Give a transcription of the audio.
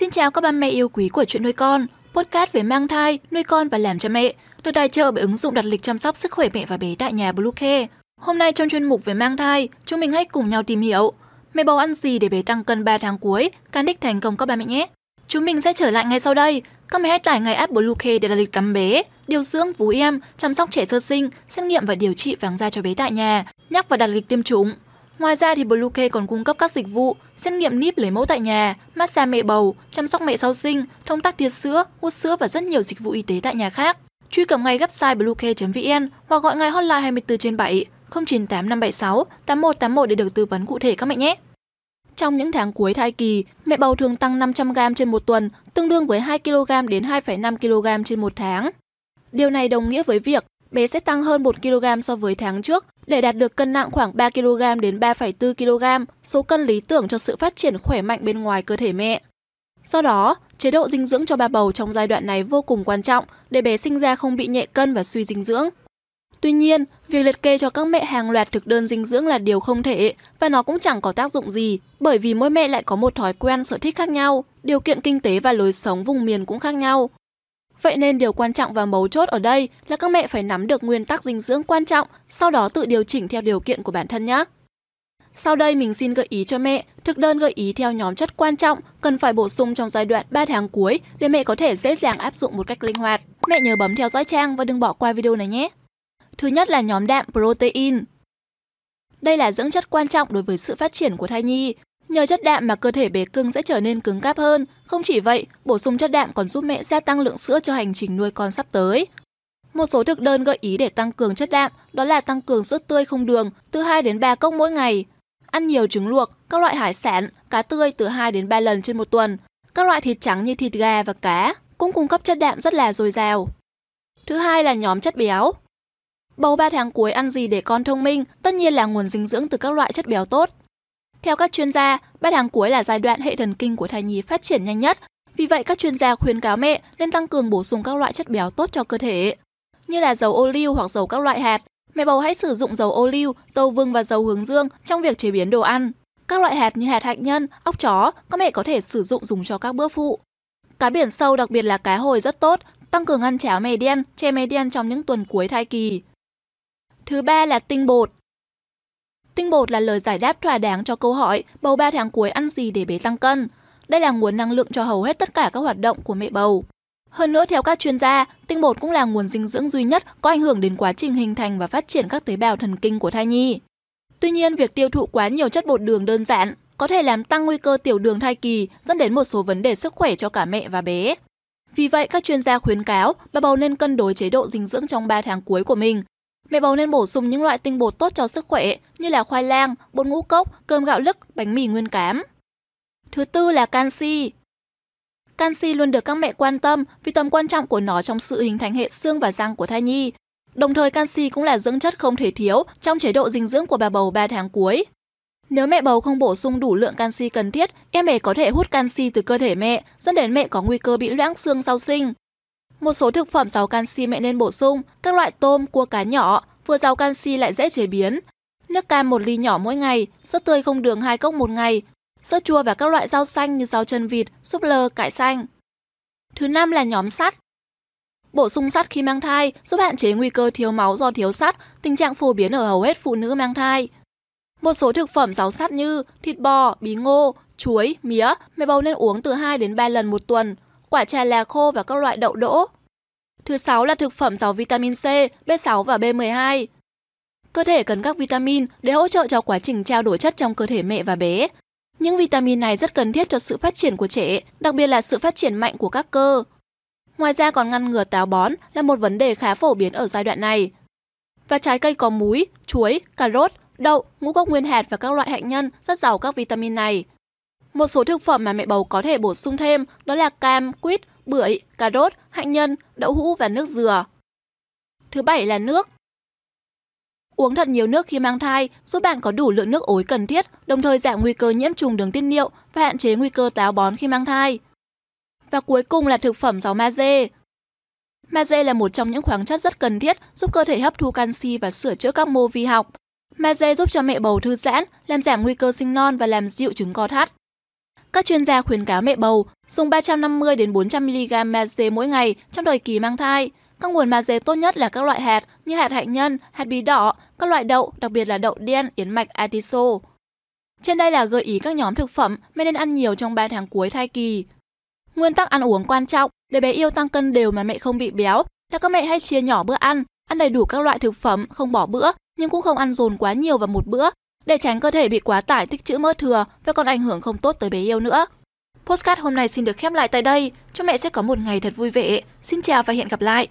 Xin chào các ba mẹ yêu quý của chuyện nuôi con, podcast về mang thai, nuôi con và làm cha mẹ, được tài trợ bởi ứng dụng đặt lịch chăm sóc sức khỏe mẹ và bé tại nhà Bluecare. Hôm nay trong chuyên mục về mang thai, chúng mình hãy cùng nhau tìm hiểu mẹ bầu ăn gì để bé tăng cân 3 tháng cuối, can đích thành công các ba mẹ nhé. Chúng mình sẽ trở lại ngay sau đây. Các mẹ hãy tải ngay app Bluecare để đặt lịch tắm bé, điều dưỡng vú em, chăm sóc trẻ sơ sinh, xét nghiệm và điều trị vàng da cho bé tại nhà, nhắc và đặt lịch tiêm chủng. Ngoài ra thì Bluecare còn cung cấp các dịch vụ xét nghiệm níp lấy mẫu tại nhà, massage mẹ bầu, chăm sóc mẹ sau sinh, thông tắc tiết sữa, hút sữa và rất nhiều dịch vụ y tế tại nhà khác. Truy cập ngay website bluecare.vn hoặc gọi ngay hotline 24 trên 7 098 576 8181 để được tư vấn cụ thể các mẹ nhé. Trong những tháng cuối thai kỳ, mẹ bầu thường tăng 500 g trên một tuần, tương đương với 2 kg đến 2,5 kg trên một tháng. Điều này đồng nghĩa với việc bé sẽ tăng hơn 1 kg so với tháng trước để đạt được cân nặng khoảng 3 kg đến 3,4 kg, số cân lý tưởng cho sự phát triển khỏe mạnh bên ngoài cơ thể mẹ. Do đó, chế độ dinh dưỡng cho bà bầu trong giai đoạn này vô cùng quan trọng để bé sinh ra không bị nhẹ cân và suy dinh dưỡng. Tuy nhiên, việc liệt kê cho các mẹ hàng loạt thực đơn dinh dưỡng là điều không thể và nó cũng chẳng có tác dụng gì bởi vì mỗi mẹ lại có một thói quen sở thích khác nhau, điều kiện kinh tế và lối sống vùng miền cũng khác nhau. Vậy nên điều quan trọng và mấu chốt ở đây là các mẹ phải nắm được nguyên tắc dinh dưỡng quan trọng, sau đó tự điều chỉnh theo điều kiện của bản thân nhé. Sau đây mình xin gợi ý cho mẹ thực đơn gợi ý theo nhóm chất quan trọng cần phải bổ sung trong giai đoạn 3 tháng cuối để mẹ có thể dễ dàng áp dụng một cách linh hoạt. Mẹ nhớ bấm theo dõi trang và đừng bỏ qua video này nhé. Thứ nhất là nhóm đạm protein. Đây là dưỡng chất quan trọng đối với sự phát triển của thai nhi. Nhờ chất đạm mà cơ thể bé cưng sẽ trở nên cứng cáp hơn. Không chỉ vậy, bổ sung chất đạm còn giúp mẹ gia tăng lượng sữa cho hành trình nuôi con sắp tới. Một số thực đơn gợi ý để tăng cường chất đạm đó là tăng cường sữa tươi không đường từ 2 đến 3 cốc mỗi ngày, ăn nhiều trứng luộc, các loại hải sản, cá tươi từ 2 đến 3 lần trên một tuần, các loại thịt trắng như thịt gà và cá cũng cung cấp chất đạm rất là dồi dào. Thứ hai là nhóm chất béo. Bầu 3 tháng cuối ăn gì để con thông minh, tất nhiên là nguồn dinh dưỡng từ các loại chất béo tốt. Theo các chuyên gia, ba tháng cuối là giai đoạn hệ thần kinh của thai nhi phát triển nhanh nhất, vì vậy các chuyên gia khuyến cáo mẹ nên tăng cường bổ sung các loại chất béo tốt cho cơ thể, như là dầu ô liu hoặc dầu các loại hạt. Mẹ bầu hãy sử dụng dầu ô liu, dầu vừng và dầu hướng dương trong việc chế biến đồ ăn. Các loại hạt như hạt hạnh nhân, óc chó, các mẹ có thể sử dụng dùng cho các bữa phụ. Cá biển sâu đặc biệt là cá hồi rất tốt, tăng cường ăn cháo mè đen, chè mè đen trong những tuần cuối thai kỳ. Thứ ba là tinh bột. Tinh bột là lời giải đáp thỏa đáng cho câu hỏi bầu 3 tháng cuối ăn gì để bé tăng cân. Đây là nguồn năng lượng cho hầu hết tất cả các hoạt động của mẹ bầu. Hơn nữa theo các chuyên gia, tinh bột cũng là nguồn dinh dưỡng duy nhất có ảnh hưởng đến quá trình hình thành và phát triển các tế bào thần kinh của thai nhi. Tuy nhiên, việc tiêu thụ quá nhiều chất bột đường đơn giản có thể làm tăng nguy cơ tiểu đường thai kỳ, dẫn đến một số vấn đề sức khỏe cho cả mẹ và bé. Vì vậy, các chuyên gia khuyến cáo bà bầu nên cân đối chế độ dinh dưỡng trong 3 tháng cuối của mình Mẹ bầu nên bổ sung những loại tinh bột tốt cho sức khỏe như là khoai lang, bột ngũ cốc, cơm gạo lứt, bánh mì nguyên cám. Thứ tư là canxi. Canxi luôn được các mẹ quan tâm vì tầm quan trọng của nó trong sự hình thành hệ xương và răng của thai nhi. Đồng thời canxi cũng là dưỡng chất không thể thiếu trong chế độ dinh dưỡng của bà bầu 3 tháng cuối. Nếu mẹ bầu không bổ sung đủ lượng canxi cần thiết, em bé có thể hút canxi từ cơ thể mẹ, dẫn đến mẹ có nguy cơ bị loãng xương sau sinh. Một số thực phẩm giàu canxi mẹ nên bổ sung, các loại tôm, cua cá nhỏ, vừa giàu canxi lại dễ chế biến. Nước cam một ly nhỏ mỗi ngày, sữa tươi không đường 2 cốc một ngày, sữa chua và các loại rau xanh như rau chân vịt, súp lơ, cải xanh. Thứ năm là nhóm sắt. Bổ sung sắt khi mang thai giúp hạn chế nguy cơ thiếu máu do thiếu sắt, tình trạng phổ biến ở hầu hết phụ nữ mang thai. Một số thực phẩm giàu sắt như thịt bò, bí ngô, chuối, mía, mẹ bầu nên uống từ 2 đến 3 lần một tuần, quả trà là khô và các loại đậu đỗ. Thứ sáu là thực phẩm giàu vitamin C, B6 và B12. Cơ thể cần các vitamin để hỗ trợ cho quá trình trao đổi chất trong cơ thể mẹ và bé. Những vitamin này rất cần thiết cho sự phát triển của trẻ, đặc biệt là sự phát triển mạnh của các cơ. Ngoài ra còn ngăn ngừa táo bón là một vấn đề khá phổ biến ở giai đoạn này. Và trái cây có múi, chuối, cà rốt, đậu, ngũ cốc nguyên hạt và các loại hạnh nhân rất giàu các vitamin này. Một số thực phẩm mà mẹ bầu có thể bổ sung thêm đó là cam, quýt, bưởi, cà rốt, hạnh nhân, đậu hũ và nước dừa. Thứ bảy là nước. Uống thật nhiều nước khi mang thai giúp bạn có đủ lượng nước ối cần thiết, đồng thời giảm nguy cơ nhiễm trùng đường tiết niệu và hạn chế nguy cơ táo bón khi mang thai. Và cuối cùng là thực phẩm giàu magie. Magie là một trong những khoáng chất rất cần thiết giúp cơ thể hấp thu canxi và sửa chữa các mô vi học. Magie giúp cho mẹ bầu thư giãn, làm giảm nguy cơ sinh non và làm dịu chứng co thắt. Các chuyên gia khuyến cáo mẹ bầu dùng 350 đến 400 mg magie mỗi ngày trong thời kỳ mang thai. Các nguồn magie tốt nhất là các loại hạt như hạt hạnh nhân, hạt bí đỏ, các loại đậu, đặc biệt là đậu đen, yến mạch, atiso. Trên đây là gợi ý các nhóm thực phẩm mẹ nên ăn nhiều trong 3 tháng cuối thai kỳ. Nguyên tắc ăn uống quan trọng để bé yêu tăng cân đều mà mẹ không bị béo là các mẹ hãy chia nhỏ bữa ăn, ăn đầy đủ các loại thực phẩm, không bỏ bữa nhưng cũng không ăn dồn quá nhiều vào một bữa để tránh cơ thể bị quá tải tích trữ mỡ thừa và còn ảnh hưởng không tốt tới bé yêu nữa. Postcard hôm nay xin được khép lại tại đây. Chúc mẹ sẽ có một ngày thật vui vẻ. Xin chào và hẹn gặp lại.